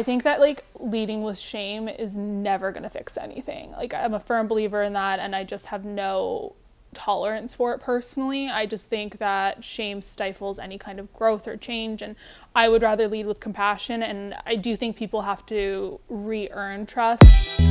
I think that like leading with shame is never going to fix anything. Like I'm a firm believer in that and I just have no tolerance for it personally. I just think that shame stifles any kind of growth or change and I would rather lead with compassion and I do think people have to re-earn trust.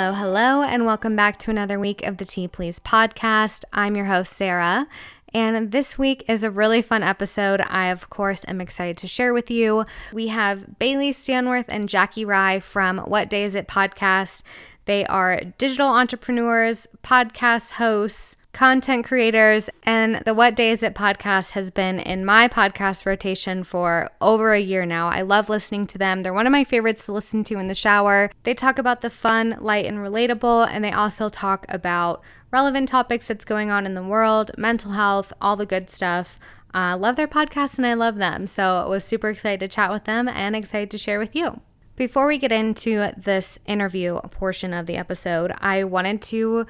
Hello, hello, and welcome back to another week of the Tea Please podcast. I'm your host, Sarah, and this week is a really fun episode. I, of course, am excited to share with you. We have Bailey Stanworth and Jackie Rye from What Day Is It podcast. They are digital entrepreneurs, podcast hosts, content creators, and the What Day Is It podcast has been in my podcast rotation for over a year now. I love listening to them. They're one of my favorites to listen to in the shower. They talk about the fun, light, and relatable, and they also talk about relevant topics that's going on in the world, mental health, all the good stuff. I uh, love their podcast and I love them. So I was super excited to chat with them and excited to share with you. Before we get into this interview portion of the episode, I wanted to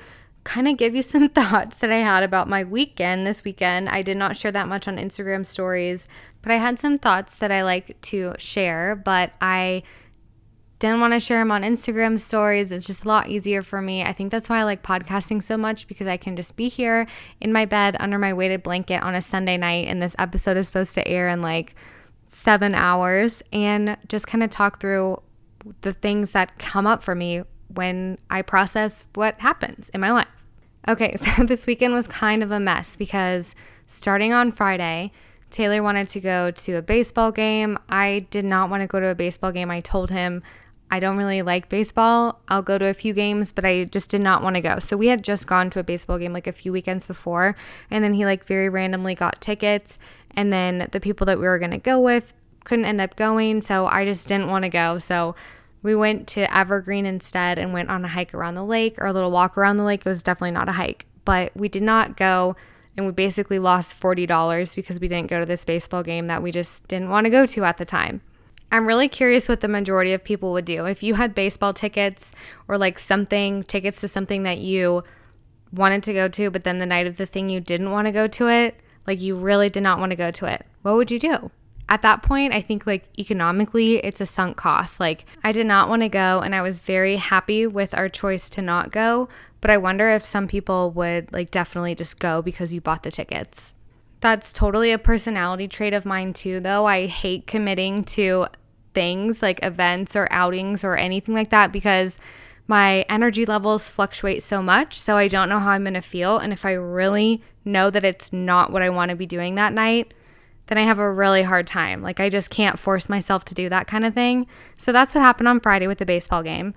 kind of give you some thoughts that I had about my weekend this weekend. I did not share that much on Instagram stories, but I had some thoughts that I like to share, but I didn't want to share them on Instagram stories. It's just a lot easier for me. I think that's why I like podcasting so much because I can just be here in my bed under my weighted blanket on a Sunday night, and this episode is supposed to air in like seven hours and just kind of talk through the things that come up for me when I process what happens in my life. Okay, so this weekend was kind of a mess because starting on Friday, Taylor wanted to go to a baseball game. I did not want to go to a baseball game. I told him I don't really like baseball. I'll go to a few games, but I just did not want to go. So we had just gone to a baseball game like a few weekends before, and then he like very randomly got tickets, and then the people that we were going to go with couldn't end up going, so I just didn't want to go. So we went to Evergreen instead and went on a hike around the lake or a little walk around the lake. It was definitely not a hike, but we did not go and we basically lost $40 because we didn't go to this baseball game that we just didn't want to go to at the time. I'm really curious what the majority of people would do. If you had baseball tickets or like something, tickets to something that you wanted to go to, but then the night of the thing you didn't want to go to it, like you really did not want to go to it, what would you do? At that point, I think like economically, it's a sunk cost. Like, I did not want to go, and I was very happy with our choice to not go. But I wonder if some people would like definitely just go because you bought the tickets. That's totally a personality trait of mine, too, though. I hate committing to things like events or outings or anything like that because my energy levels fluctuate so much. So I don't know how I'm going to feel. And if I really know that it's not what I want to be doing that night, then I have a really hard time. Like, I just can't force myself to do that kind of thing. So that's what happened on Friday with the baseball game.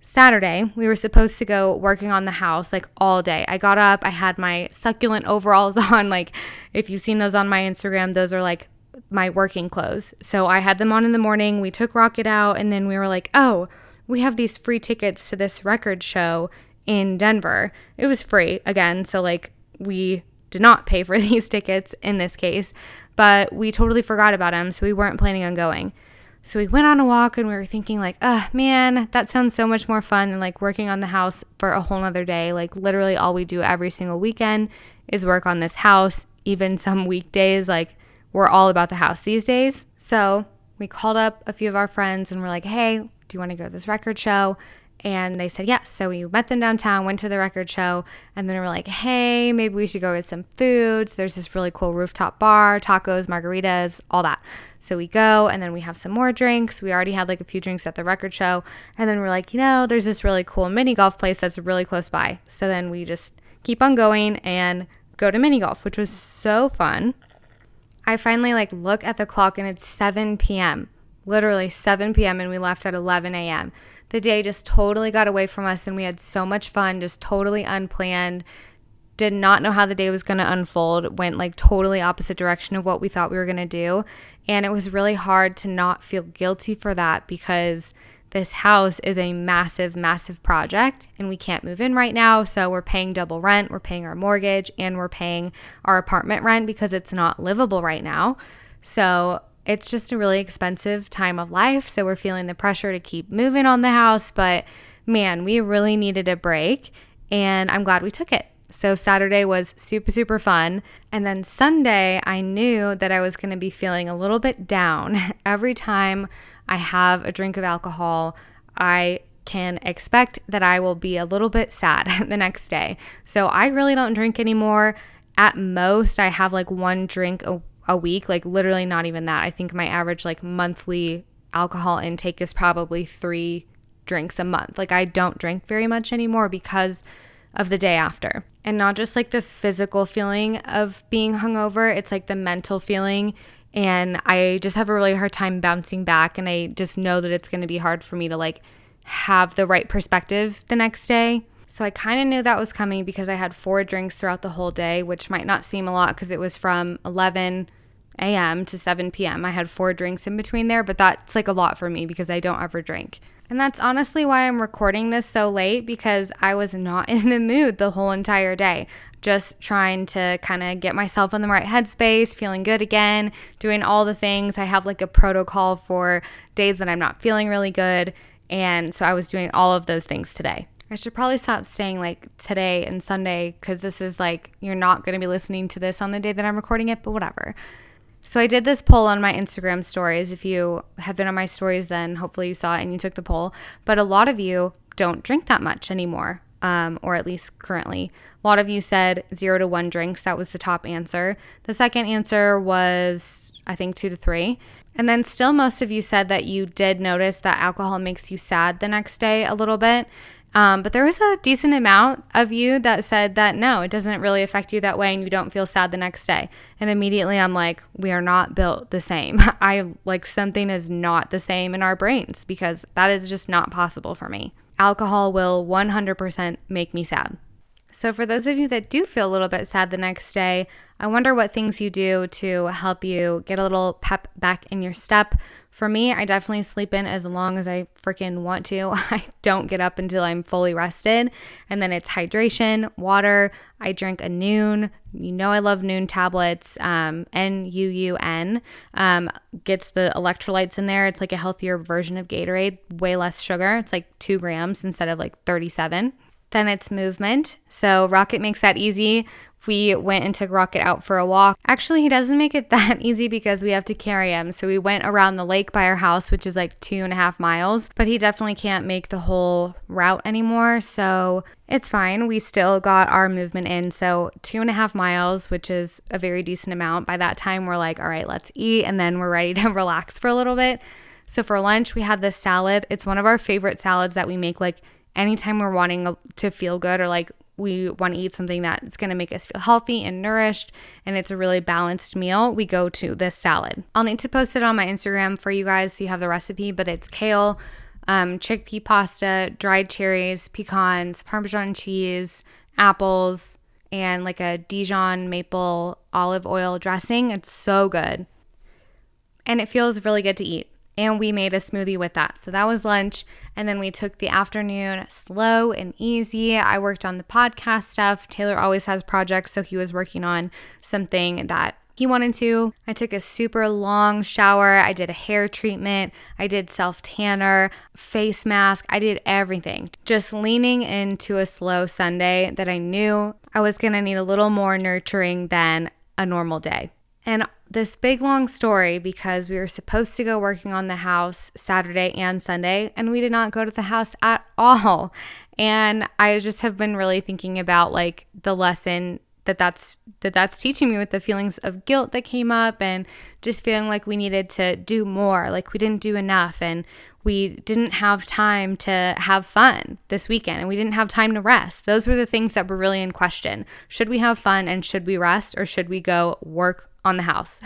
Saturday, we were supposed to go working on the house like all day. I got up, I had my succulent overalls on. Like, if you've seen those on my Instagram, those are like my working clothes. So I had them on in the morning. We took Rocket out, and then we were like, oh, we have these free tickets to this record show in Denver. It was free again. So, like, we did not pay for these tickets in this case, but we totally forgot about him, so we weren't planning on going. So we went on a walk and we were thinking like, oh man, that sounds so much more fun than like working on the house for a whole nother day. Like literally all we do every single weekend is work on this house. Even some weekdays, like we're all about the house these days. So we called up a few of our friends and we're like, hey, do you want to go to this record show? And they said yes. So we met them downtown, went to the record show, and then we are like, hey, maybe we should go get some foods. There's this really cool rooftop bar, tacos, margaritas, all that. So we go, and then we have some more drinks. We already had like a few drinks at the record show. And then we're like, you know, there's this really cool mini golf place that's really close by. So then we just keep on going and go to mini golf, which was so fun. I finally like look at the clock and it's 7 p.m. Literally 7 p.m. and we left at 11 a.m the day just totally got away from us and we had so much fun, just totally unplanned. Did not know how the day was going to unfold, went like totally opposite direction of what we thought we were going to do. And it was really hard to not feel guilty for that because this house is a massive, massive project and we can't move in right now. So we're paying double rent, we're paying our mortgage, and we're paying our apartment rent because it's not livable right now. So it's just a really expensive time of life. So we're feeling the pressure to keep moving on the house. But man, we really needed a break. And I'm glad we took it. So Saturday was super, super fun. And then Sunday, I knew that I was going to be feeling a little bit down. Every time I have a drink of alcohol, I can expect that I will be a little bit sad the next day. So I really don't drink anymore. At most, I have like one drink a, a week, like literally not even that. I think my average like monthly alcohol intake is probably three drinks a month. Like I don't drink very much anymore because of the day after. And not just like the physical feeling of being hungover, it's like the mental feeling. And I just have a really hard time bouncing back. And I just know that it's going to be hard for me to like have the right perspective the next day. So I kind of knew that was coming because I had four drinks throughout the whole day, which might not seem a lot because it was from 11 a.m. to 7 p.m. I had four drinks in between there, but that's like a lot for me because I don't ever drink. And that's honestly why I'm recording this so late because I was not in the mood the whole entire day. Just trying to kind of get myself in the right headspace, feeling good again, doing all the things. I have like a protocol for days that I'm not feeling really good. And so I was doing all of those things today. I should probably stop saying like today and Sunday because this is like, you're not going to be listening to this on the day that I'm recording it, but whatever. So I did this poll on my Instagram stories. If you have been on my stories, then hopefully you saw it and you took the poll. But a lot of you don't drink that much anymore, um, or at least currently. A lot of you said zero to one drinks. That was the top answer. The second answer was, I think, two to three. And then still, most of you said that you did notice that alcohol makes you sad the next day a little bit. Um, but there was a decent amount of you that said that no, it doesn't really affect you that way and you don't feel sad the next day. And immediately I'm like, we are not built the same. I like something is not the same in our brains because that is just not possible for me. Alcohol will 100% make me sad. So, for those of you that do feel a little bit sad the next day, I wonder what things you do to help you get a little pep back in your step. For me, I definitely sleep in as long as I freaking want to. I don't get up until I'm fully rested. And then it's hydration, water. I drink a Nuun. You know, I love Nuun tablets. Um, N U U N um, gets the electrolytes in there. It's like a healthier version of Gatorade, way less sugar. It's like two grams instead of like 37. Then it's movement. So Rocket makes that easy. We went and took Rocket out for a walk. Actually, he doesn't make it that easy because we have to carry him. So we went around the lake by our house, which is like two and a half miles, but he definitely can't make the whole route anymore. So it's fine. We still got our movement in. So two and a half miles, which is a very decent amount. By that time, we're like, all right, let's eat. And then we're ready to relax for a little bit. So for lunch, we had this salad. It's one of our favorite salads that we make like anytime we're wanting to feel good or like we want to eat something that's going to make us feel healthy and nourished and it's a really balanced meal, we go to this salad. I'll need to post it on my Instagram for you guys so you have the recipe, but it's kale, um, chickpea pasta, dried cherries, pecans, Parmesan cheese, apples, and like a Dijon maple olive oil dressing. It's so good. And it feels really good to eat and we made a smoothie with that. So that was lunch. And then we took the afternoon slow and easy. I worked on the podcast stuff. Taylor always has projects, so he was working on something that he wanted to. I took a super long shower. I did a hair treatment. I did self tanner, face mask. I did everything. Just leaning into a slow Sunday that I knew I was going to need a little more nurturing than a normal day. And this big long story because we were supposed to go working on the house Saturday and Sunday, and we did not go to the house at all. And I just have been really thinking about like the lesson that that's that that's teaching me with the feelings of guilt that came up and just feeling like we needed to do more like we didn't do enough and we didn't have time to have fun this weekend and we didn't have time to rest those were the things that were really in question should we have fun and should we rest or should we go work on the house.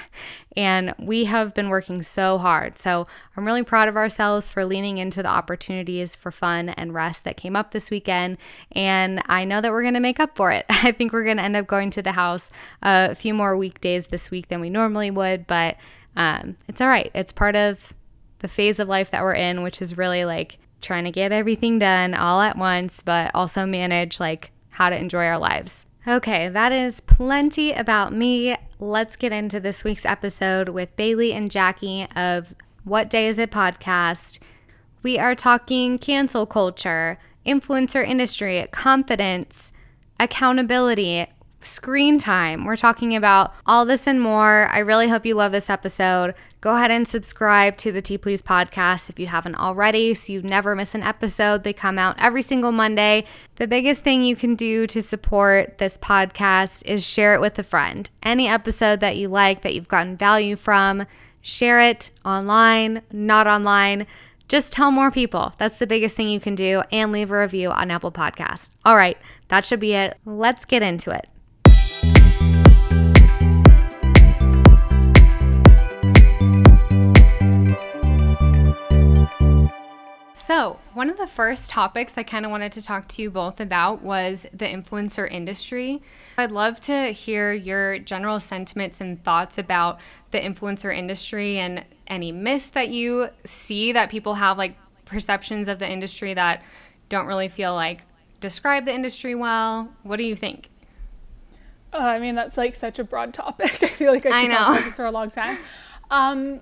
And we have been working so hard. So I'm really proud of ourselves for leaning into the opportunities for fun and rest that came up this weekend. And I know that we're going to make up for it. I think we're going to end up going to the house a few more weekdays this week than we normally would, but um, it's all right. It's part of the phase of life that we're in, which is really like trying to get everything done all at once, but also manage like how to enjoy our lives. Okay, that is plenty about me. Let's get into this week's episode with Bailey and Jackie of What Day Is It podcast. We are talking cancel culture, influencer industry, confidence, accountability, screen time. We're talking about all this and more. I really hope you love this episode. Go ahead and subscribe to the Tea Please podcast if you haven't already so you never miss an episode. They come out every single Monday. The biggest thing you can do to support this podcast is share it with a friend. Any episode that you like, that you've gotten value from, share it online, not online. Just tell more people. That's the biggest thing you can do and leave a review on Apple Podcasts. All right, that should be it. Let's get into it. So, one of the first topics I kind of wanted to talk to you both about was the influencer industry. I'd love to hear your general sentiments and thoughts about the influencer industry and any myths that you see that people have, like perceptions of the industry that don't really feel like describe the industry well. What do you think? Uh, I mean, that's like such a broad topic. I feel like I could talk about this for a long time. Um,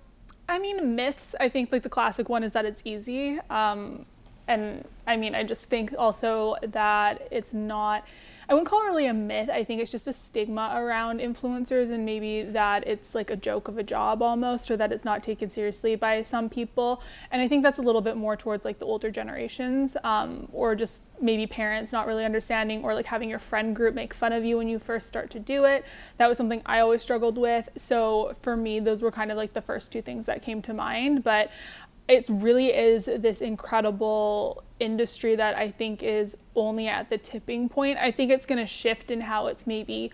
I mean, myths, I think like the classic one is that it's easy. Um, and I mean, I just think also that it's not I wouldn't call it really a myth. I think it's just a stigma around influencers and maybe that it's like a joke of a job almost or that it's not taken seriously by some people. And I think that's a little bit more towards like the older generations um, or just maybe parents not really understanding or like having your friend group make fun of you when you first start to do it. That was something I always struggled with. So for me, those were kind of like the first two things that came to mind. But it really is this incredible industry that I think is only at the tipping point. I think it's going to shift in how it's maybe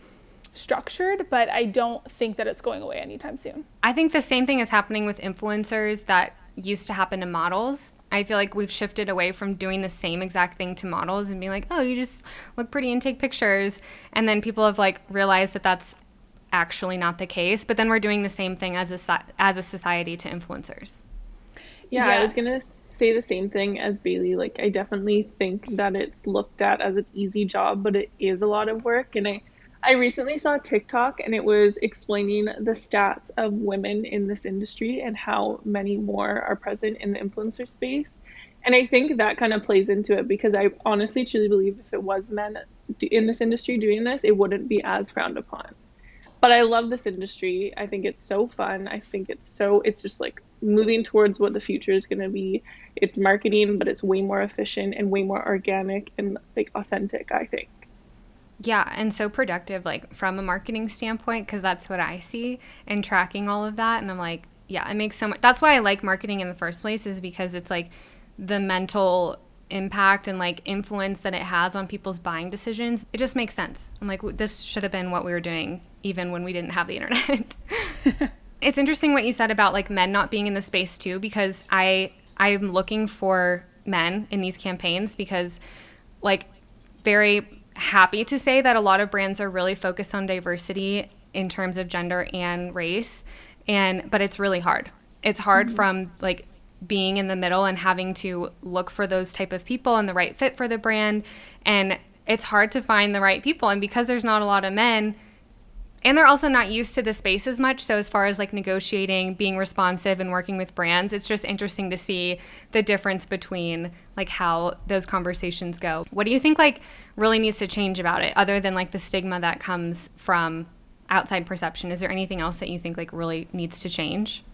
structured, but I don't think that it's going away anytime soon. I think the same thing is happening with influencers that used to happen to models. I feel like we've shifted away from doing the same exact thing to models and being like, "Oh, you just look pretty and take pictures." And then people have like realized that that's actually not the case, but then we're doing the same thing as a as a society to influencers. Yeah, yeah, I was gonna say the same thing as Bailey. Like, I definitely think that it's looked at as an easy job, but it is a lot of work. And I, I recently saw TikTok, and it was explaining the stats of women in this industry and how many more are present in the influencer space. And I think that kind of plays into it because I honestly truly believe if it was men in this industry doing this, it wouldn't be as frowned upon but I love this industry. I think it's so fun. I think it's so it's just like moving towards what the future is going to be. It's marketing, but it's way more efficient and way more organic and like authentic, I think. Yeah, and so productive like from a marketing standpoint because that's what I see and tracking all of that and I'm like, yeah, it makes so much That's why I like marketing in the first place is because it's like the mental impact and like influence that it has on people's buying decisions. It just makes sense. I'm like this should have been what we were doing even when we didn't have the internet. it's interesting what you said about like men not being in the space too because I I'm looking for men in these campaigns because like very happy to say that a lot of brands are really focused on diversity in terms of gender and race and but it's really hard. It's hard mm-hmm. from like being in the middle and having to look for those type of people and the right fit for the brand and it's hard to find the right people and because there's not a lot of men and they're also not used to the space as much. So as far as like negotiating being responsive and working with brands it's just interesting to see the difference between like how those conversations go. What do you think like really needs to change about it other than like the stigma that comes from outside perception? Is there anything else that you think like really needs to change?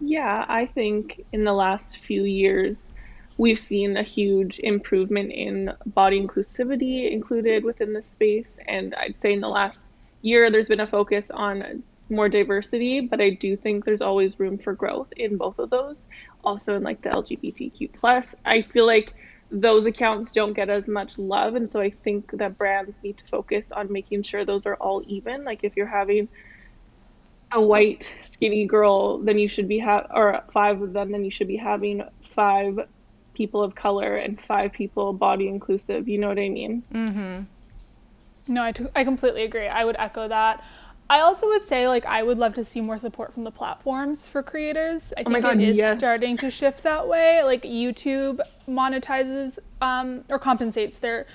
Yeah i think in the last few years we've seen a huge improvement in body inclusivity included within the space. And i'd say in the last year there's been a focus on more diversity, but I do think there's always room for growth in both of those. Also in like the LGBTQ plus, I feel like those accounts don't get as much love, and so I think that brands need to focus on making sure those are all even. Like if you're having a white skinny girl, then you should be have or five of them, then you should be having five people of color and five people body inclusive. You know what I mean? Mm-hmm. No, I, t- I completely agree. I would echo that. I also would say like I would love to see more support from the platforms for creators. I oh think God, it is yes. starting to shift that way. Like YouTube monetizes um, or compensates their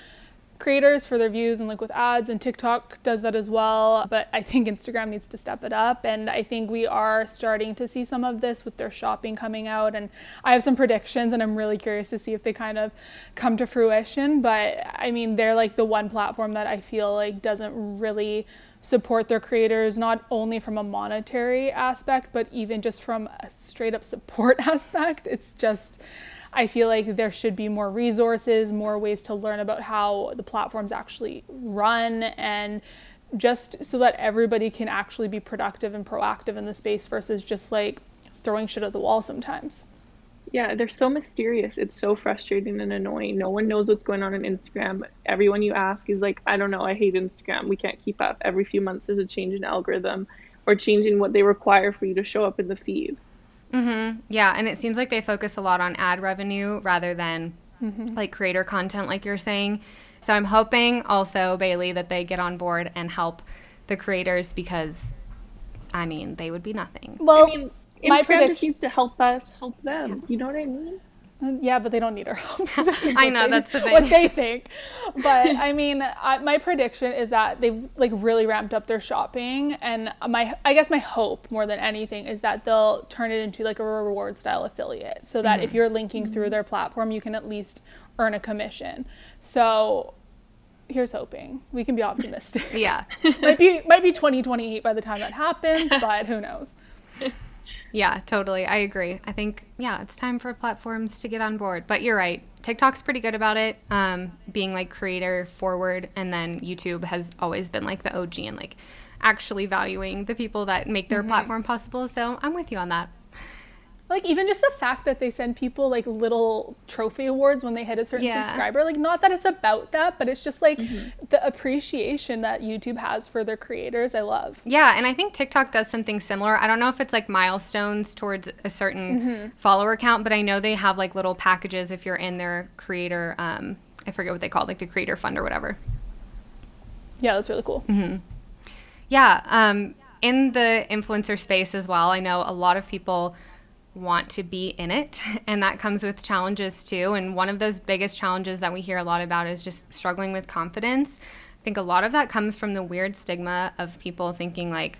creators for their views and like with ads and TikTok does that as well. But I think Instagram needs to step it up and I think we are starting to see some of this with their shopping coming out and I have some predictions and I'm really curious to see if they kind of come to fruition. But I mean they're like the one platform that I feel like doesn't really support their creators not only from a monetary aspect but even just from a straight up support aspect. It's just I feel like there should be more resources, more ways to learn about how the platforms actually run, and just so that everybody can actually be productive and proactive in the space versus just like throwing shit at the wall sometimes. Yeah, they're so mysterious. It's so frustrating and annoying. No one knows what's going on on Instagram. Everyone you ask is like, I don't know, I hate Instagram. We can't keep up. Every few months there's a change in algorithm or changing what they require for you to show up in the feed. Mm-hmm. Yeah, and it seems like they focus a lot on ad revenue rather than mm-hmm. like creator content, like you're saying. So I'm hoping also Bailey that they get on board and help the creators because, I mean, they would be nothing. Well, I mean, Instagram just needs to help us help them. You know what I mean? Yeah, but they don't need our help. I know that's the thing. What they think, but I mean, I, my prediction is that they've like really ramped up their shopping, and my I guess my hope more than anything is that they'll turn it into like a reward style affiliate, so that mm-hmm. if you're linking mm-hmm. through their platform, you can at least earn a commission. So here's hoping we can be optimistic. yeah, might be might be 2028 by the time that happens, but who knows. Yeah, totally. I agree. I think, yeah, it's time for platforms to get on board. But you're right. TikTok's pretty good about it, um, being like creator forward. And then YouTube has always been like the OG and like actually valuing the people that make their mm-hmm. platform possible. So I'm with you on that like even just the fact that they send people like little trophy awards when they hit a certain yeah. subscriber like not that it's about that but it's just like mm-hmm. the appreciation that youtube has for their creators i love yeah and i think tiktok does something similar i don't know if it's like milestones towards a certain mm-hmm. follower count but i know they have like little packages if you're in their creator um, i forget what they call it like the creator fund or whatever yeah that's really cool mm-hmm. yeah um, in the influencer space as well i know a lot of people want to be in it and that comes with challenges too and one of those biggest challenges that we hear a lot about is just struggling with confidence i think a lot of that comes from the weird stigma of people thinking like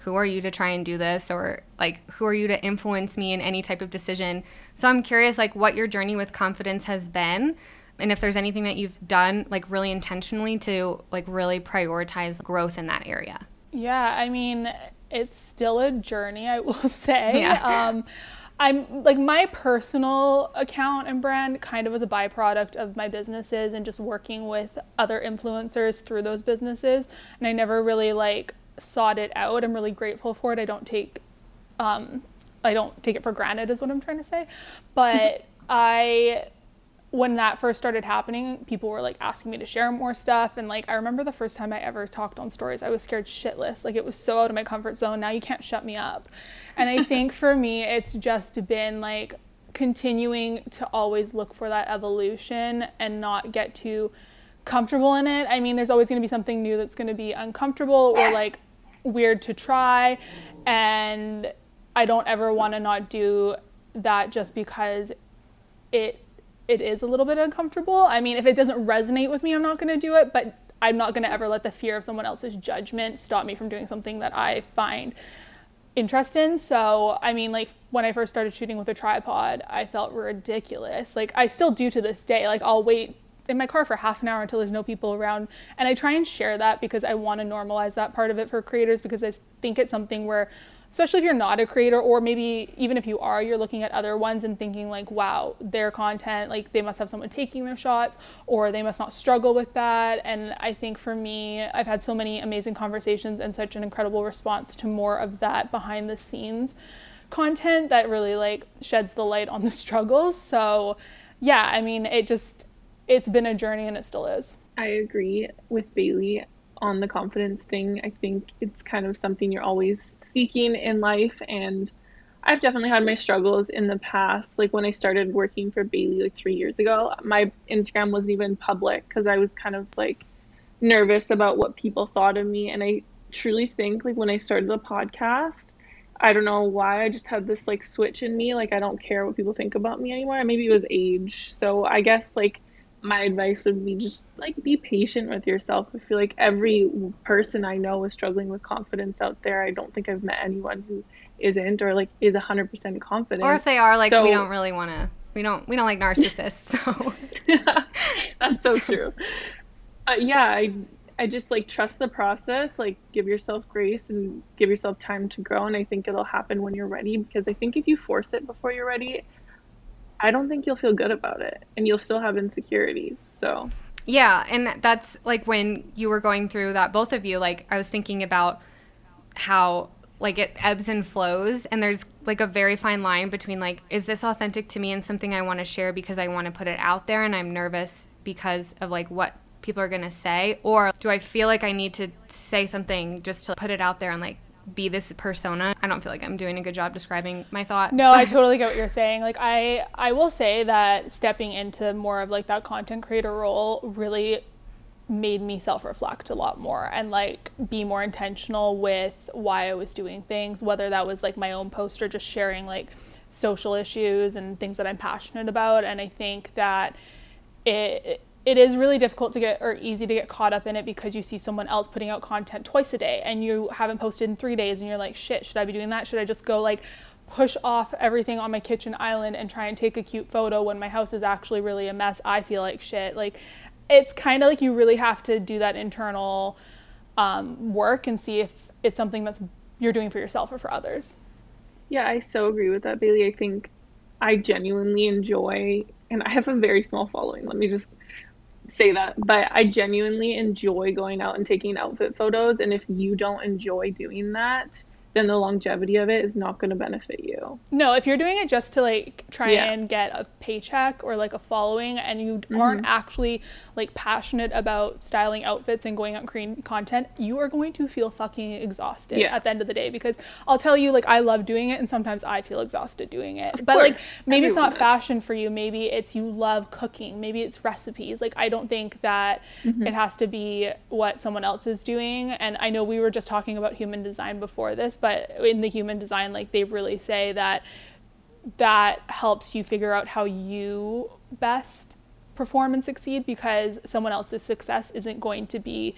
who are you to try and do this or like who are you to influence me in any type of decision so i'm curious like what your journey with confidence has been and if there's anything that you've done like really intentionally to like really prioritize growth in that area yeah i mean it's still a journey, I will say. Yeah. Um, I'm like my personal account and brand kind of was a byproduct of my businesses and just working with other influencers through those businesses. And I never really like sought it out. I'm really grateful for it. I don't take, um, I don't take it for granted, is what I'm trying to say. But I when that first started happening, people were like asking me to share more stuff. And like, I remember the first time I ever talked on stories, I was scared shitless. Like, it was so out of my comfort zone. Now you can't shut me up. And I think for me, it's just been like continuing to always look for that evolution and not get too comfortable in it. I mean, there's always going to be something new that's going to be uncomfortable or like weird to try. And I don't ever want to not do that just because it it is a little bit uncomfortable. I mean, if it doesn't resonate with me, I'm not going to do it, but I'm not going to ever let the fear of someone else's judgment stop me from doing something that I find interest in. So, I mean, like when I first started shooting with a tripod, I felt ridiculous. Like I still do to this day. Like I'll wait in my car for half an hour until there's no people around. And I try and share that because I want to normalize that part of it for creators because I think it's something where especially if you're not a creator or maybe even if you are you're looking at other ones and thinking like wow their content like they must have someone taking their shots or they must not struggle with that. And i think for me i've had so many amazing conversations and such an incredible response to more of that behind the scenes content that really like sheds the light on the struggles. So yeah i mean it just it's been a journey and it still is. I agree with bailey on the confidence thing. I think it's kind of something you're always seeking in life and I've definitely had my struggles in the past. Like when I started working for Bailey like 3 years ago, my Instagram wasn't even public cuz I was kind of like nervous about what people thought of me and I truly think like when I started the podcast, I don't know why I just had this like switch in me like I don't care what people think about me anymore. Maybe it was age. So I guess like my advice would be just like be patient with yourself. I feel like every person I know is struggling with confidence out there. I don't think I've met anyone who isn't or like is 100% confident. Or if they are like so, we don't really want to we don't we don't like narcissists. So That's so true. Uh, yeah, I I just like trust the process, like give yourself grace and give yourself time to grow and I think it'll happen when you're ready because I think if you force it before you're ready, I don't think you'll feel good about it and you'll still have insecurities. So, yeah, and that's like when you were going through that both of you like I was thinking about how like it ebbs and flows and there's like a very fine line between like is this authentic to me and something I want to share because I want to put it out there and I'm nervous because of like what people are going to say or do I feel like I need to say something just to put it out there and like be this persona. I don't feel like I'm doing a good job describing my thought. No, I totally get what you're saying. Like I I will say that stepping into more of like that content creator role really made me self-reflect a lot more and like be more intentional with why I was doing things, whether that was like my own post or just sharing like social issues and things that I'm passionate about and I think that it it is really difficult to get or easy to get caught up in it because you see someone else putting out content twice a day and you haven't posted in three days and you're like shit should i be doing that? Should i just go like push off everything on my kitchen island and try and take a cute photo when my house is actually really a mess? I feel like shit. Like it's kind of like you really have to do that internal um, work and see if it's something that's you're doing for yourself or for others. Yeah i so agree with that bailey. I think i genuinely enjoy and i have a very small following let me just say that, but I genuinely enjoy going out and taking outfit photos. And if you don't enjoy doing that, then the longevity of it is not going to benefit you. No, if you're doing it just to like try yeah. and get a paycheck or like a following and you mm-hmm. aren't actually like passionate about styling outfits and going out and creating content, you are going to feel fucking exhausted yeah. at the end of the day because I'll tell you like I love doing it and sometimes I feel exhausted doing it. Of but course. like maybe Everyone it's not fashion for you, maybe it's you love cooking, maybe it's recipes. Like I don't think that mm-hmm. it has to be what someone else is doing and I know we were just talking about human design before this, but in the human design like they really say that that helps you figure out how you best perform and succeed because someone else's success isn't going to be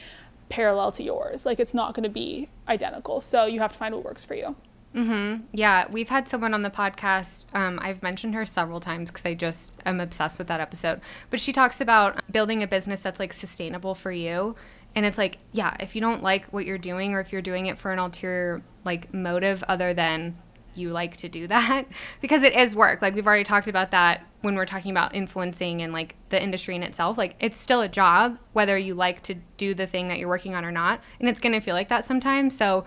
parallel to yours like it's not going to be identical so you have to find what works for you Mm-hmm. Yeah, we've had someone on the podcast. Um, I've mentioned her several times because I just am obsessed with that episode. But she talks about building a business that's like sustainable for you. And it's like, yeah, if you don't like what you're doing or if you're doing it for an ulterior like motive other than you like to do that, because it is work. Like we've already talked about that when we're talking about influencing and like the industry in itself. Like it's still a job, whether you like to do the thing that you're working on or not. And it's going to feel like that sometimes. So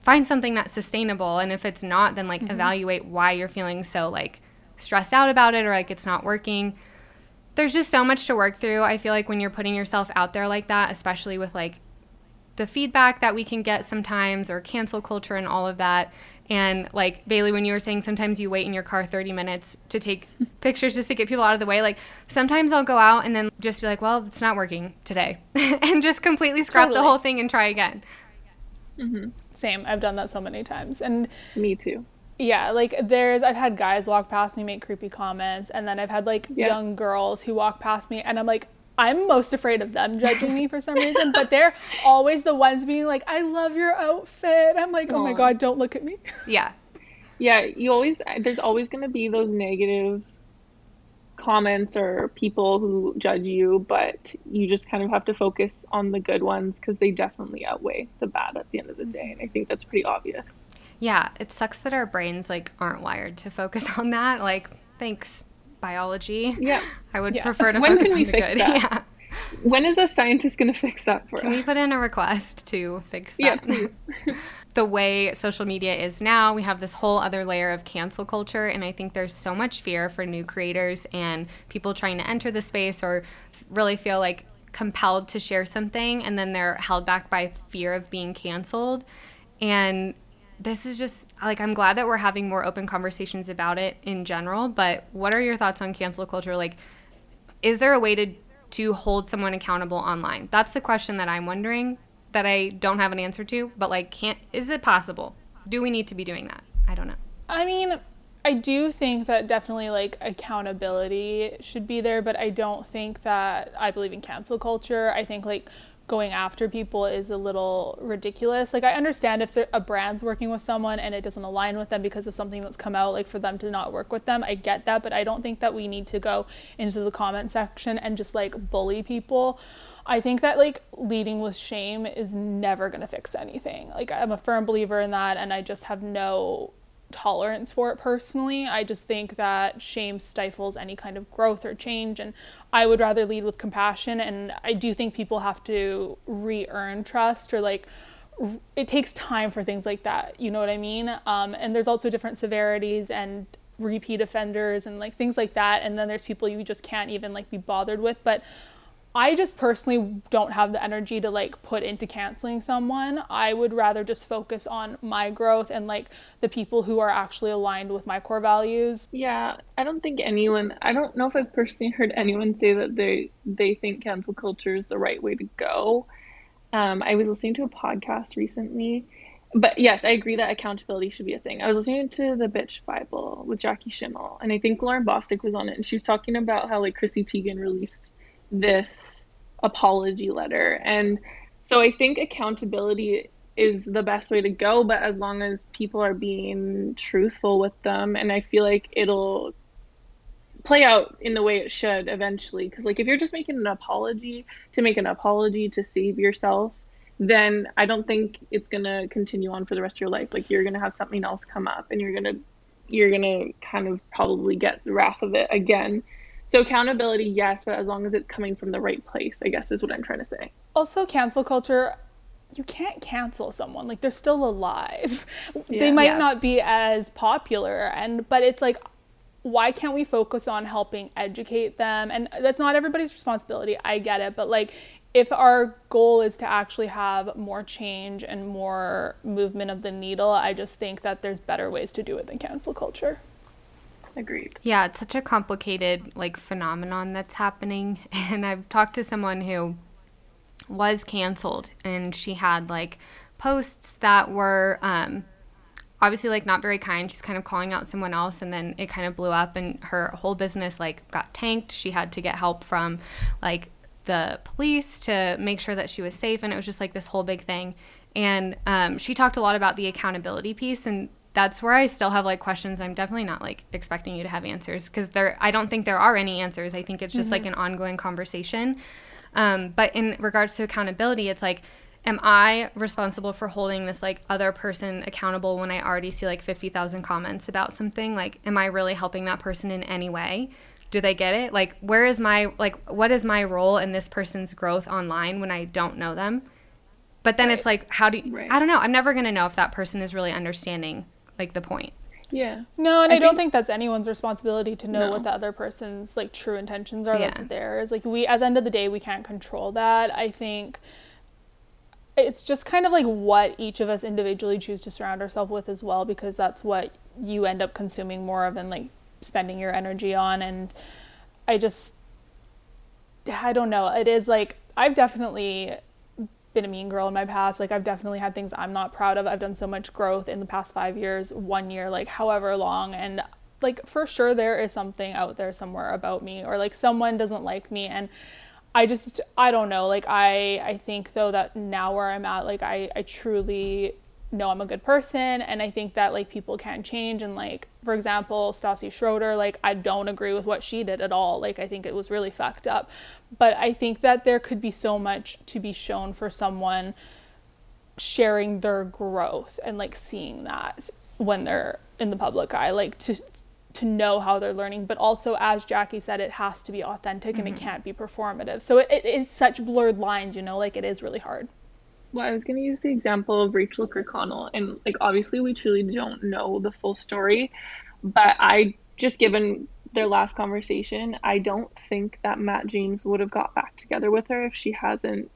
find something that's sustainable. And if it's not, then like mm-hmm. evaluate why you're feeling so like stressed out about it or like it's not working there's just so much to work through. I feel like when you're putting yourself out there like that, especially with like the feedback that we can get sometimes or cancel culture and all of that. And like Bailey, when you were saying sometimes you wait in your car 30 minutes to take pictures just to get people out of the way, like sometimes I'll go out and then just be like, well, it's not working today and just completely scrap totally. the whole thing and try again. Mm-hmm. Same. I've done that so many times. And me too yeah like there's i've had guys walk past me make creepy comments and then i've had like yeah. young girls who walk past me and i'm like i'm most afraid of them judging me for some reason but they're always the ones being like i love your outfit i'm like Aww. oh my god don't look at me yeah yeah you always there's always going to be those negative comments or people who judge you but you just kind of have to focus on the good ones because they definitely outweigh the bad at the end of the day and i think that's pretty obvious yeah, it sucks that our brains like aren't wired to focus on that. Like, thanks biology. Yeah. I would yeah. prefer to when focus can we on the fix good. That? Yeah. When is a scientist going to fix that for can us? Can we put in a request to fix that? Yeah, the way social media is now, we have this whole other layer of cancel culture. And I think there's so much fear for new creators and people trying to enter the space or really feel like compelled to share something and then they're held back by fear of being canceled. And this is just like I'm glad that we're having more open conversations about it in general, but what are your thoughts on cancel culture? Like is there a way to to hold someone accountable online? That's the question that I'm wondering that I don't have an answer to, but like can't is it possible? Do we need to be doing that? I don't know. I mean, I do think that definitely like accountability should be there, but I don't think that I believe in cancel culture. I think like going after people is a little ridiculous. Like I understand if a brand's working with someone and it doesn't align with them because of something that's come out, like for them to not work with them. I get that, but I don't think that we need to go into the comment section and just like bully people. I think that like leading with shame is never going to fix anything. Like I'm a firm believer in that and I just have no tolerance for it personally. I just think that shame stifles any kind of growth or change. And I would rather lead with compassion. And I do think people have to re earn trust or like, it takes time for things like that. You know what I mean? Um, and there's also different severities and repeat offenders and like things like that. And then there's people you just can't even like be bothered with. But I just personally don't have the energy to like put into canceling someone. I would rather just focus on my growth and like the people who are actually aligned with my core values. Yeah, I don't think anyone I don't know if I've personally heard anyone say that they they think cancel culture is the right way to go. Um, I was listening to a podcast recently, but yes, I agree that accountability should be a thing. I was listening to the Bitch Bible with Jackie Schimmel, and I think Lauren Bosstick was on it, and she was talking about how like Chrissy Teigen released this apology letter. And so I think accountability is the best way to go, but as long as people are being truthful with them, and I feel like it'll play out in the way it should eventually. Because, like, if you're just making an apology to make an apology to save yourself, then I don't think it's gonna continue on for the rest of your life. Like, you're gonna have something else come up, and you're gonna you're gonna kind of probably get the wrath of it again so accountability, yes, but as long as it's coming from the right place, I guess is what I'm trying to say. Also, cancel culture, you can't cancel someone. Like they're still alive. Yeah. They might yeah. not be as popular and but it's like why can't we focus on helping educate them? And that's not everybody's responsibility. I get it, but like if our goal is to actually have more change and more movement of the needle, I just think that there's better ways to do it than cancel culture. Agreed. Yeah, it's such a complicated like phenomenon that's happening. And I've talked to someone who was canceled and she had like posts that were um obviously like not very kind. She's kind of calling out someone else and then it kind of blew up and her whole business like got tanked. She had to get help from like the police to make sure that she was safe and it was just like this whole big thing. And um, she talked a lot about the accountability piece and that's where I still have like questions. I'm definitely not like expecting you to have answers because there I don't think there are any answers. I think it's just mm-hmm. like an ongoing conversation. Um, but in regards to accountability, it's like, am I responsible for holding this like other person accountable when I already see like 50,000 comments about something? Like, am I really helping that person in any way? Do they get it? Like, where is my, like, what is my role in this person's growth online when I don't know them? But then right. it's like, how do you, right. I don't know. I'm never going to know if that person is really understanding like the point. Yeah. No, and I, I don't think that's anyone's responsibility to know no. what the other person's like true intentions are. Yeah. That's theirs. Like we at the end of the day we can't control that. I think it's just kind of like what each of us individually choose to surround ourselves with as well because that's what you end up consuming more of and like spending your energy on and I just I don't know. It is like I've definitely been a mean girl in my past. Like I've definitely had things I'm not proud of. I've done so much growth in the past 5 years, 1 year, like however long and like for sure there is something out there somewhere about me or like someone doesn't like me and I just I don't know. Like I I think though that now where I'm at like I I truly know I'm a good person and I think that like people can change and like for example Stassi Schroeder like I don't agree with what she did at all like I think it was really fucked up but I think that there could be so much to be shown for someone sharing their growth and like seeing that when they're in the public eye like to to know how they're learning but also as jackie said it has to be authentic mm-hmm. and it mm-hmm. can't be performative so it, it is such blurred lines you know like it is really hard well, I was going to use the example of Rachel Kirkconnell, and like obviously we truly don't know the full story, but I just given their last conversation, I don't think that Matt James would have got back together with her if she hasn't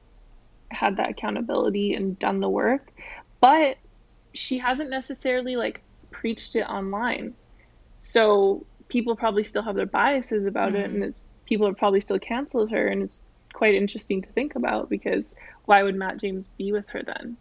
had that accountability and done the work. But she hasn't necessarily like preached it online. So people probably still have their biases about mm-hmm. it and it's people have probably still canceled her and it's quite interesting to think about because why would Matt James be with her then?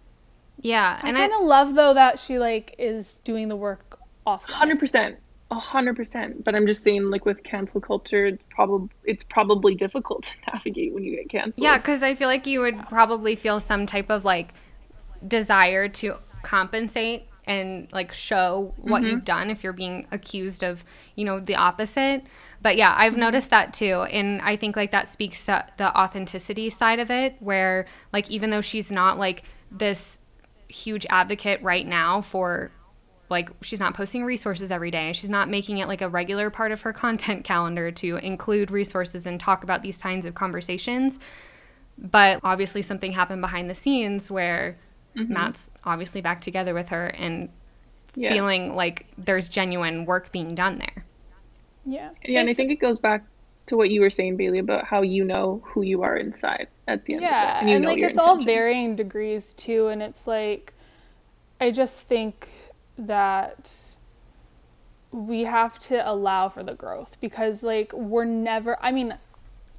Yeah, and I kind of love though that she like is doing the work off. Hundred percent. A hundred percent. But I'm just saying, like with cancel culture, it's probably it's probably difficult to navigate when you get canceled. Yeah, because I feel like you would probably feel some type of like desire to compensate and like show what mm-hmm. you've done if you're being accused of you know the opposite but yeah i've mm-hmm. noticed that too and i think like that speaks to the authenticity side of it where like even though she's not like this huge advocate right now for like she's not posting resources every day she's not making it like a regular part of her content calendar to include resources and talk about these kinds of conversations but obviously something happened behind the scenes where mm-hmm. matt's obviously back together with her and yeah. feeling like there's genuine work being done there yeah. Yeah and i think it goes back to what you were saying bailey about how you know who you are inside at the end yeah and, and like it's all varying degrees too and it's like i just think that we have to allow for the growth because like we're never i mean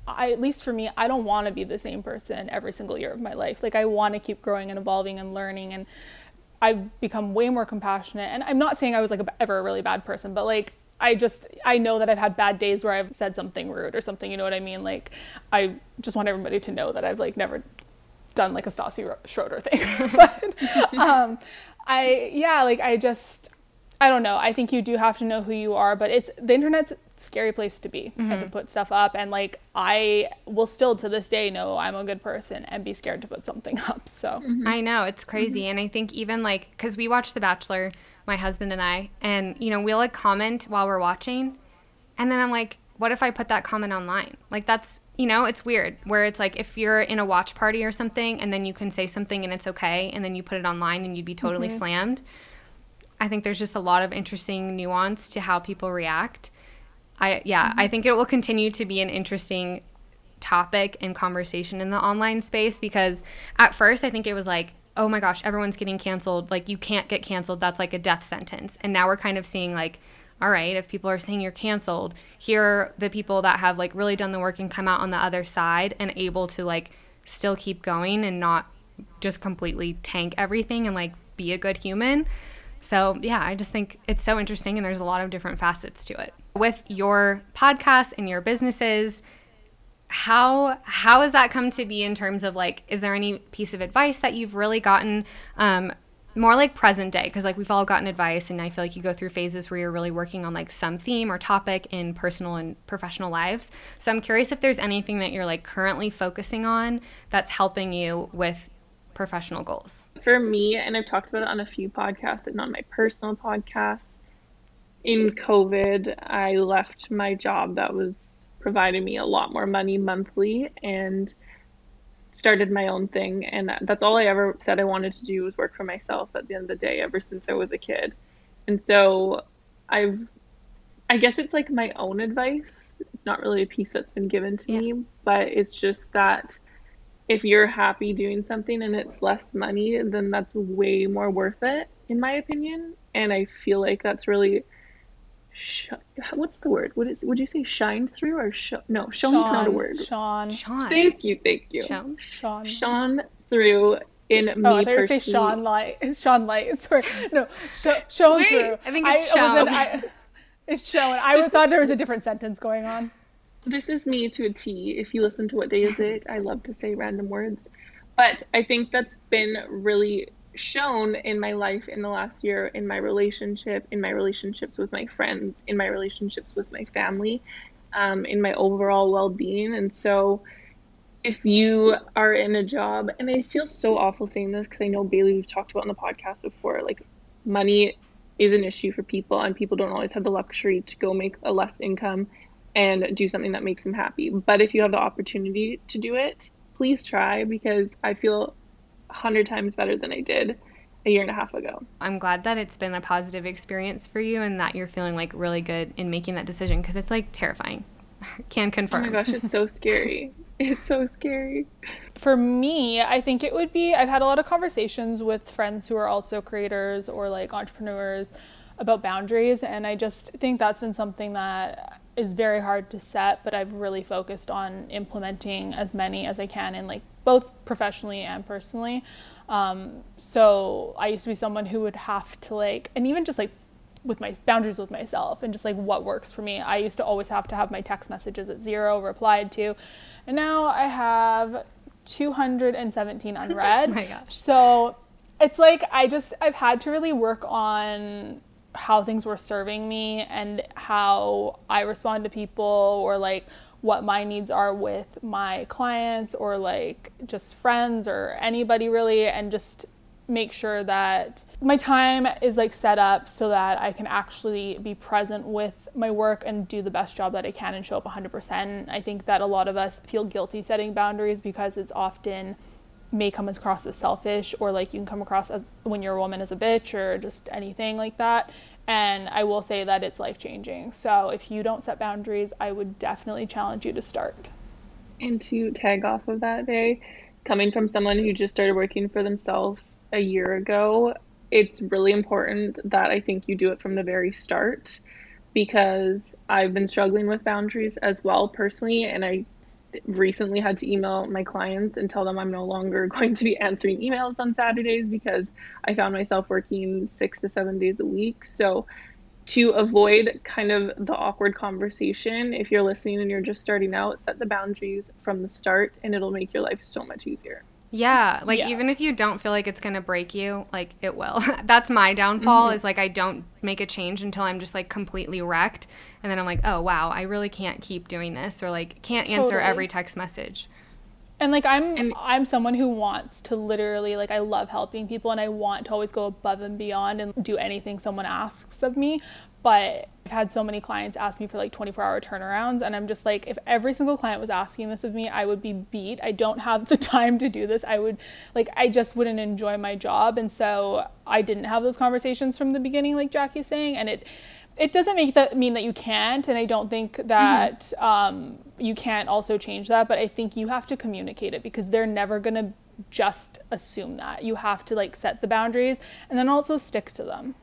I, at least for me i don't want to be the same person every single year of my life. Like i want to keep growing and evolving and learning and i've become way more compassionate. And i'm not saying i was like a, ever a really bad person but like i just i know that i've had bad days where i've said something rude or something you know what i mean like i just want everybody to know that i've like never done like a Stassi Schroeder thing but um, I yeah, like I just I don't know. I think you do have to know who you are, but it's the internet's scary place to be mm-hmm. and to put stuff up and like I will still to this day know I'm a good person and be scared to put something up. So mm-hmm. I know, it's crazy. Mm-hmm. And I think even like cuz we watch The Bachelor, my husband and I, and you know, we'll like comment while we're watching. And then I'm like, what if I put that comment online? Like that's you know, it's weird where it's like if you're in a watch party or something and then you can say something and it's okay and then you put it online and you'd be totally mm-hmm. slammed. I think there's just a lot of interesting nuance to how people react. I yeah, mm-hmm. I think it will continue to be an interesting topic and conversation in the online space because at first I think it was like, oh my gosh, everyone's getting canceled. Like you can't get canceled. That's like a death sentence. And now we're kind of seeing like all right, if people are saying you're canceled, here are the people that have like really done the work and come out on the other side and able to like still keep going and not just completely tank everything and like be a good human. So, yeah, I just think it's so interesting and there's a lot of different facets to it. With your podcast and your businesses, how how has that come to be in terms of like is there any piece of advice that you've really gotten um, more like present day? Because like we've all gotten advice and i feel like you go through phases where you're really working on like some theme or topic in personal and professional lives. So i'm curious if there's anything that you're like currently focusing on that's helping you with professional goals. For me and i've talked about it on a few podcasts and on my personal podcast in covid i left my job that was providing me a lot more money monthly and started my own thing and that's all I ever said I wanted to do was work for myself at the end of the day ever since I was a kid. And so I've I guess it's like my own advice. It's not really a piece that's been given to yeah. me, but it's just that if you're happy doing something and it's less money, then that's way more worth it in my opinion. And I feel like that's really sh- what's the word? What is? Would you say shine through or sh- no? Shown is not a word. Sean. Sean. Thank you. Thank you. Sean. Sean. Sean through in oh, me. I thought say Sean Light. It's Sean Light. It's Sorry. No. Sh- shown Wait, through. I think it's I, shown. I, it's shown. I thought there was a different sentence going on. This is me to a T. If you listen to what day is it, I love to say random words. But I think that's been really shown in my life in the last year in my relationship in my relationships with my friends in my relationships with my family um, in my overall well-being. And so if you are in a job and i feel so awful saying this because i know bailey we've talked about on the podcast before like money is an issue for people and people don't always have the luxury to go make a less income and do something that makes them happy. But if you have the opportunity to do it please try because i feel hundred times better than I did a year and a half ago. I'm glad that it's been a positive experience for you and that you're feeling like really good in making that decision because it's like terrifying. Can confirm. Oh my gosh, it's so scary. it's so scary. For me, I think it would be I've had a lot of conversations with friends who are also creators or like entrepreneurs about boundaries and I just think that's been something that is very hard to set, but I've really focused on implementing as many as I can in like both professionally and personally. Um, so I used to be someone who would have to like, and even just like with my boundaries with myself and just like what works for me. I used to always have to have my text messages at zero replied to, and now I have 217 unread. oh my gosh. So it's like I just I've had to really work on how things were serving me and how I respond to people or like what my needs are with my clients or like just friends or anybody really and just make sure that my time is like set up so that I can actually be present with my work and do the best job that I can and show up 100%. I think that a lot of us feel guilty setting boundaries because it's often may come across as selfish or like you can come across as when you're a woman as a bitch or just anything like that. And I will say that it's life changing. So if you don't set boundaries, I would definitely challenge you to start. And to tag off of that day, coming from someone who just started working for themselves a year ago, it's really important that I think you do it from the very start because I've been struggling with boundaries as well personally. And I recently had to email my clients and tell them I'm no longer going to be answering emails on Saturdays because I found myself working six to seven days a week. So, to avoid kind of the awkward conversation, if you're listening and you're just starting out, set the boundaries from the start and it'll make your life so much easier. Yeah, like Yeah. even if you don't feel like it's gonna break you, like it will. That's my downfall. Mm-hmm. Is like I don't make a change until I'm just like completely wrecked, and then I'm like, oh wow, I really can't keep doing this, or like can't answer every text message. And like I'm And- I'm someone who wants to literally like I love helping people and I want to always go above and beyond and do anything someone asks of me. But I've had so many clients ask me for like 24 hour turnarounds and I'm just like if every single client was asking this of me, I would be beat. I don't have the time to do this. I would like I just wouldn't enjoy my job and so I didn't have those conversations from the beginning like Jackie's saying and it it doesn't make that mean that you can't and i don't think that um, you can't also change that but i think you have to communicate it because they're never going to just assume that you have to like set the boundaries and then also stick to them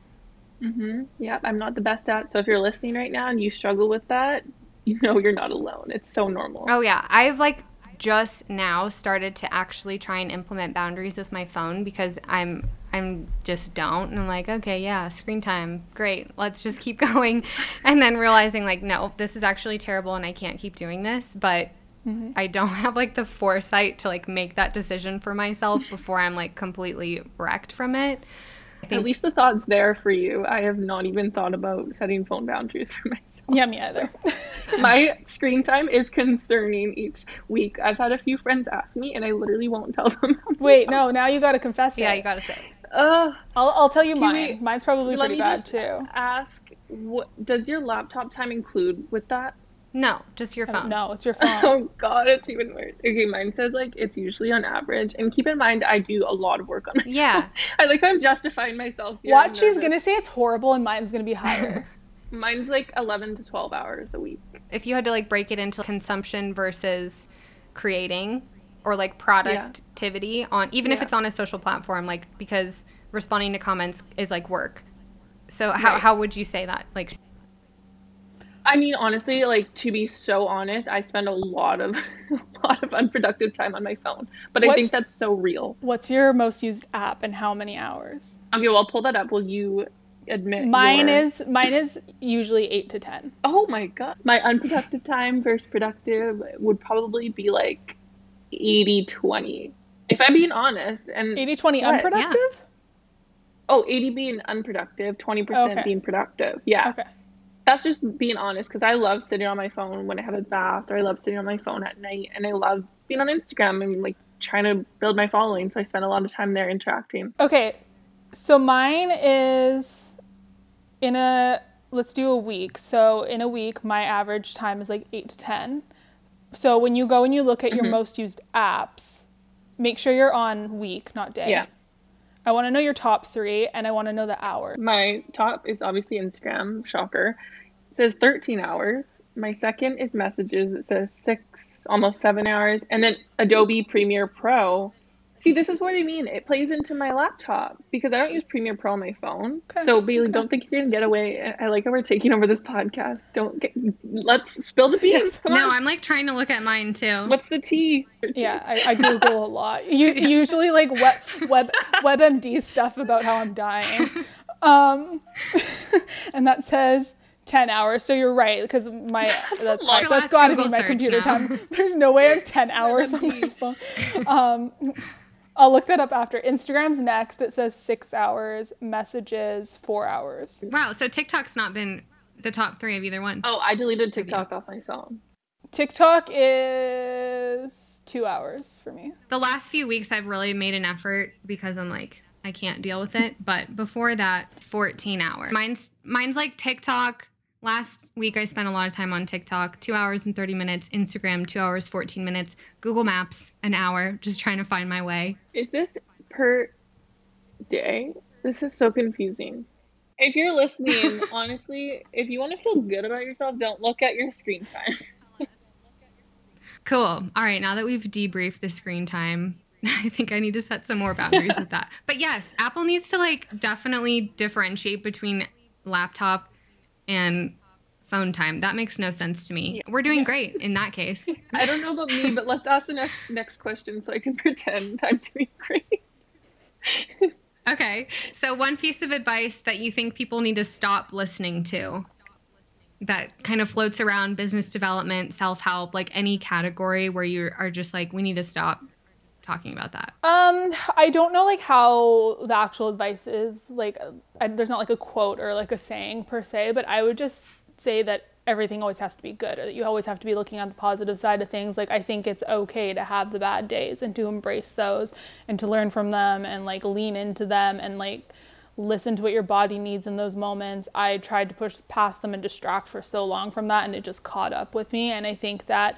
Mm-hmm. Yeah, I'm not the best at. So if you're listening right now and you struggle with that, you know you're not alone. It's so normal. Oh yeah, I've like just now started to actually try and implement boundaries with my phone because I'm I'm just don't and I'm like okay yeah screen time great let's just keep going and then realizing like no this is actually terrible and I can't keep doing this but mm-hmm. I don't have like the foresight to like make that decision for myself before I'm like completely wrecked from it. I At least the thought's there for you. I have not even thought about setting phone boundaries for myself. yeah me either My screen time is concerning each week. I've had a few friends ask me, and I literally won't tell them. wait no now you got to confess yeah it you gotta say Ugh. I'll, I'll tell you mine we- mine's probably Let pretty me bad just too ask, what does your laptop time include with that? No just your phone. no it's your phone Oh god, it's even worse. Okay, mine says like it's usually on average, and keep in mind I do a lot of work on my Yeah. I like I'm justifying myself. What she's gonna say it's horrible and mine's gonna be higher Mine's like 11 to 12 hours a week. if you had to like break it into consumption versus creating or like productivity on even if it's on a social platform like because responding to comments is like work so how, Right. how would you say that like I mean, honestly, like to be so honest, I spend a lot of a lot of unproductive time on my phone. But I think that's so real. what's your most used app and how many hours Okay, well, I'll pull that up. Will you admit? mine your- is mine is usually 8 to 10 Oh my god, my unproductive time versus productive would probably be like 80-20. If I'm being honest, and 80 20 What? unproductive oh, 80 being unproductive, 20% Okay. being productive. Yeah. okay that's just being honest because I love sitting on my phone when I have a bath or I love sitting on my phone at night and I love being on Instagram and like trying to build my following. So I spend a lot of time there interacting. Okay, so mine is in a let's do a week. So in a week, my average time is like eight to ten. So when you go and you look at Mm-hmm. your most used apps, make sure you're on week, not day. Yeah. I want to know your top three, and I want to know the hour. My top is obviously Instagram, shocker. It says 13 hours. My second is messages. It says six, almost seven hours. And then Adobe Premiere Pro. See, this is what I mean. It plays into my laptop because I don't use Premiere Pro on my phone. Okay, So Bailey, okay. don't think you're gonna get away. I I like how we're taking over this podcast. Don't get. Let's spill the beans. Yes. Come no on. i'm like trying to look at mine too What's the tea? Yeah, I, I Google a lot. You, usually like web, web WebMD stuff about how I'm dying. Um, and that says 10 hours. So you're right because my that's, Your that's last got to Google be my computer now. time. There's no way I'm 10 hours on my phone. Um, I'll look that up after. Instagram's next. It says six hours. Messages four hours. Wow. So TikTok's not been the top three of either one. Oh, I deleted TikTok off my phone. TikTok is two hours for me. The last few weeks, I've really made an effort because I'm like, I can't deal with it. But before that, 14 hours. Mine's mine's like TikTok. Last week, I spent a lot of time on TikTok, two hours and 30 minutes. Instagram, two hours, 14 minutes. Google Maps, an hour, just trying to find my way. Is this per day? This is so confusing. If you're listening, honestly, if you want to feel good about yourself, don't look at your screen time. Cool. All right. Now that we've debriefed the screen time, I think I need to set some more boundaries with that. But yes, Apple needs to like definitely differentiate between laptop and phone time. That makes no sense to me. We're doing great in that case. I don't know about me, but let's ask the next next question so I can pretend I'm doing great. Okay. So, one piece of advice that you think people need to stop listening to that kind of floats around business development, self help, like any category where you are just like, we need to stop talking about that. Um, I don't know like how the actual advice is. Like, I, there's not like a quote or like a saying per se, but I would just say that everything always has to be good, or that you always have to be looking at the positive side of things. Like, I think it's okay to have the bad days and to embrace those and to learn from them and like lean into them and like listen to what your body needs in those moments. I tried to push past them and distract for so long from that, and it just caught up with me. And I think that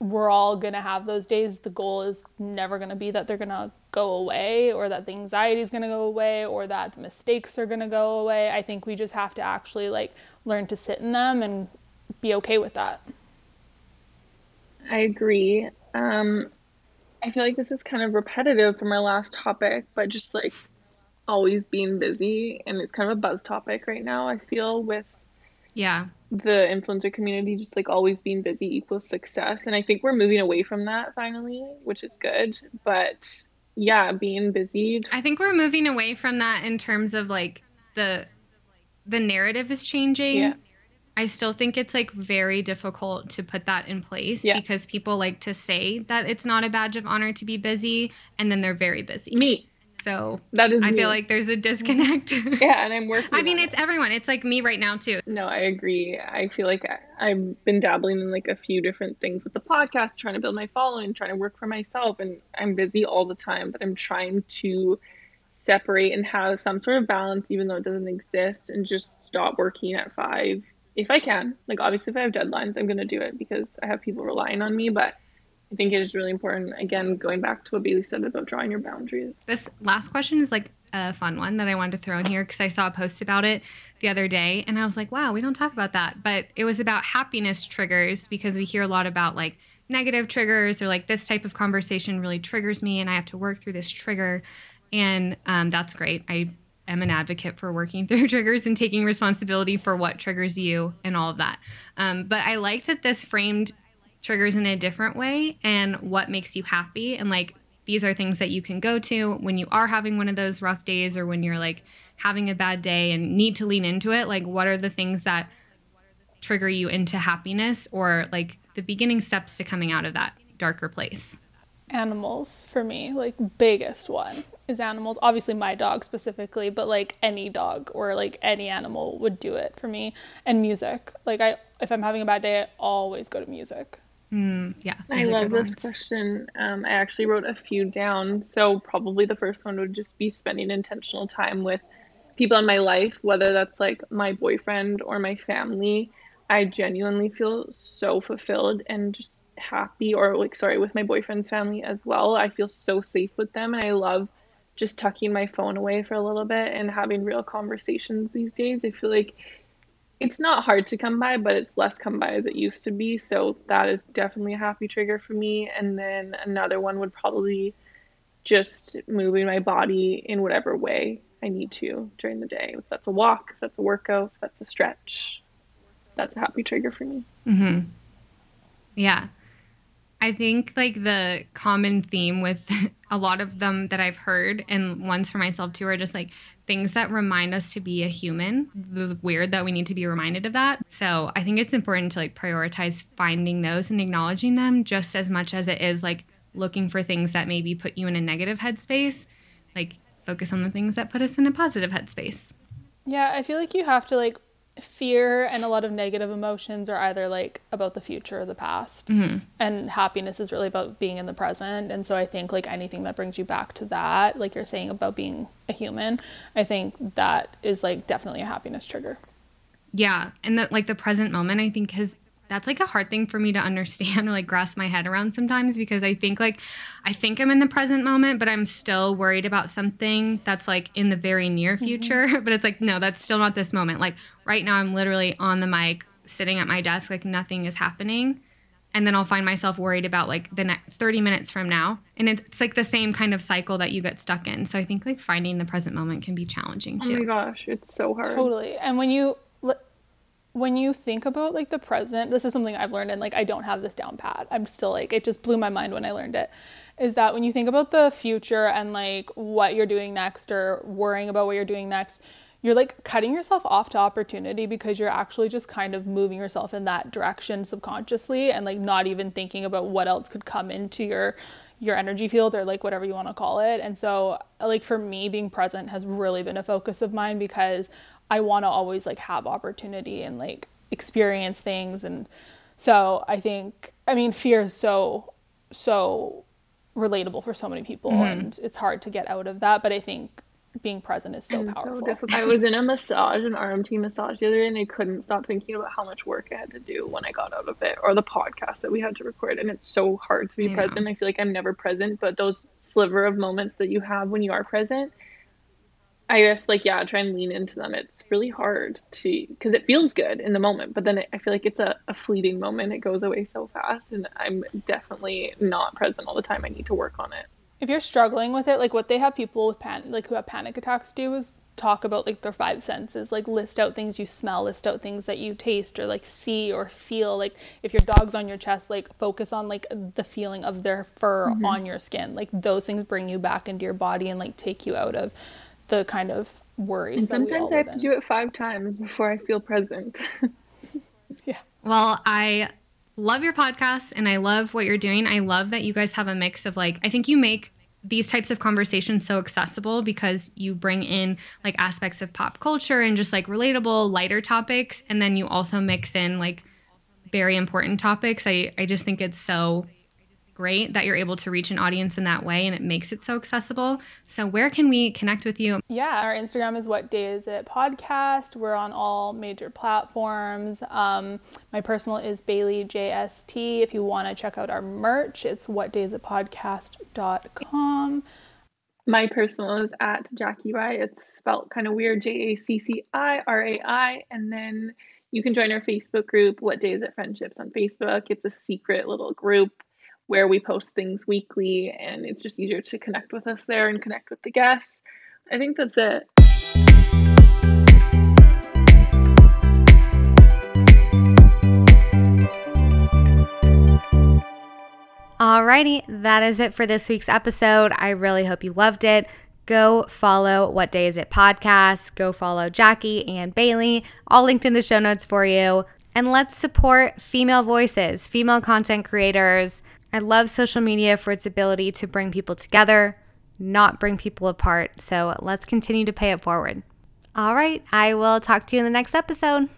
we're all going to have those days. The goal is never going to be that they're going to go away or that the anxiety is going to go away or that the mistakes are going to go away. I think we just have to actually like learn to sit in them and be okay with that. I agree. Um, I feel like this is kind of repetitive from our last topic, but just like always being busy, and it's kind of a buzz topic right now. I feel with Yeah. the influencer community just like always being busy equals success and i think we're moving away from that finally which is good but yeah being busy I think we're moving away from that in terms of like the the narrative is changing. Yeah. I still think it's like very difficult to put that in place Yeah. because people like to say that it's not a badge of honor to be busy and then they're very busy. me So that is I me. feel like there's a disconnect. yeah and i'm working I mean, it's everyone. It's like me right now too. No, I agree. I feel like I, I've been dabbling in like a few different things with the podcast, trying to build my following, trying to work for myself, and I'm busy all the time. But I'm trying to separate and have some sort of balance, even though it doesn't exist, and just stop working at five if I can. Like obviously, if I have deadlines, I'm gonna do it because I have people relying on me. But I think it is really important. Again, going back to what Bailey said about drawing your boundaries. This last question is like a fun one that I wanted to throw in here because I saw a post about it the other day and I was like, wow, we don't talk about that. But it was about happiness triggers because we hear a lot about like negative triggers or like this type of conversation really triggers me and I have to work through this trigger. And um, that's great. I am an advocate for working through triggers and taking responsibility for what triggers you and all of that. Um, but I like that this framed triggers in a different way and what makes you happy and like these are things that you can go to when you are having one of those rough days or when you're like having a bad day and need to lean into it like what are the things that trigger you into happiness or like the beginning steps to coming out of that darker place Animals for me, like biggest one is animals. Obviously my dog specifically, but like any dog or like any animal would do it for me. And music. Like I if I'm having a bad day, I always go to music. Mm, yeah I love this question. Um, I actually wrote a few down. So, probably the first one would just be spending intentional time with people in my life, whether that's like my boyfriend or my family. I genuinely feel so fulfilled and just happy, or like, sorry, with my boyfriend's family as well. I feel so safe with them, and I love just tucking my phone away for a little bit and having real conversations these days. I feel like it's not hard to come by, but it's less come by as it used to be. So that is definitely a happy trigger for me. And then another one would probably just moving my body in whatever way I need to during the day. If that's a walk, if that's a workout, if that's a stretch, that's a happy trigger for me. Hmm. yeah I think like the common theme with a lot of them that I've heard and ones for myself too are just like things that remind us to be a human. The weird that we need to be reminded of that. So I think it's important to like prioritize finding those and acknowledging them just as much as it is like looking for things that maybe put you in a negative headspace. Like focus on the things that put us in a positive headspace. Yeah, I feel like you have to like fear and a lot of negative emotions are either like about the future or the past. Mm-hmm. and happiness is really about being in the present. And so i think like anything that brings you back to that like you're saying about being a human i think that is like definitely a happiness trigger. Yeah. And that like the present moment i think has that's like a hard thing for me to understand or like grasp my head around sometimes because I think like I think I'm in the present moment, but I'm still worried about something that's like in the very near mm-hmm. future. Mm-hmm. But it's like, no, that's still not this moment. Like right now, I'm literally on the mic, sitting at my desk, like nothing is happening. And then I'll find myself worried about like the next 30 minutes from now. And it's like the same kind of cycle that you get stuck in. So I think like finding the present moment can be challenging too. Oh my gosh, it's so hard. Totally. And when you when you think about like the present, this is something I've learned and like I don't have this down pat. I'm still like it just blew my mind when I learned it. Is that when you think about the future and like what you're doing next or worrying about what you're doing next, you're like cutting yourself off to opportunity because you're actually just kind of moving yourself in that direction subconsciously and like not even thinking about what else could come into your your energy field or like whatever you want to call it. And so like for me being present has really been a focus of mine because I want to always like have opportunity and like experience things and so I think I mean fear is so so relatable for so many people mm-hmm. and it's hard to get out of that but I think being present is so and powerful. So I was in a massage, an RMT massage the other day, and I couldn't stop thinking about how much work I had to do when I got out of it, or the podcast that we had to record. And it's so hard to be yeah. present. I feel like I'm never present, but those sliver of moments that you have when you are present, I guess like yeah, try and lean into them. It's really hard to because it feels good in the moment, but then it, I feel like it's a, a fleeting moment. It goes away so fast, and I'm definitely not present all the time. I need to work on it. If you're struggling with it, like what they have people with pan like who have panic attacks do is talk about like their five senses, like list out things you smell, list out things that you taste or like see or feel. Like if your dog's on your chest, like focus on like the feeling of their fur mm-hmm. on your skin. Like those things bring you back into your body and like take you out of the kind of worries. And sometimes I have to do it five times before I feel present. yeah. Well, I love your podcast and I love what you're doing. I love that you guys have a mix of like, I think you make these types of conversations so accessible because you bring in like aspects of pop culture and just like relatable, lighter topics. And then you also mix in like very important topics. I, I just think it's so great that you're able to reach an audience in that way and it makes it so accessible. So, where can we connect with you? Yeah, our Instagram is What Day Is It Podcast. We're on all major platforms. Um, my personal is Bailey JST. If you want to check out our merch, it's whatdaysitpodcast.com. My personal is at Jackie Rai. It's spelled kind of weird J A C C I R A I. And then you can join our Facebook group, What Day Is It Friendships on Facebook. It's a secret little group where we post things weekly, and it's just easier to connect with us there and connect with the guests. I think that's it. Alrighty, that is it for this week's episode. I really hope you loved it. Go follow What Day Is It podcast. Go follow Jackie and Bailey, all linked in the show notes for you. And let's support female voices, female content creators, I love social media for its ability to bring people together, not bring people apart. So let's continue to pay it forward. All right, I will talk to you in the next episode.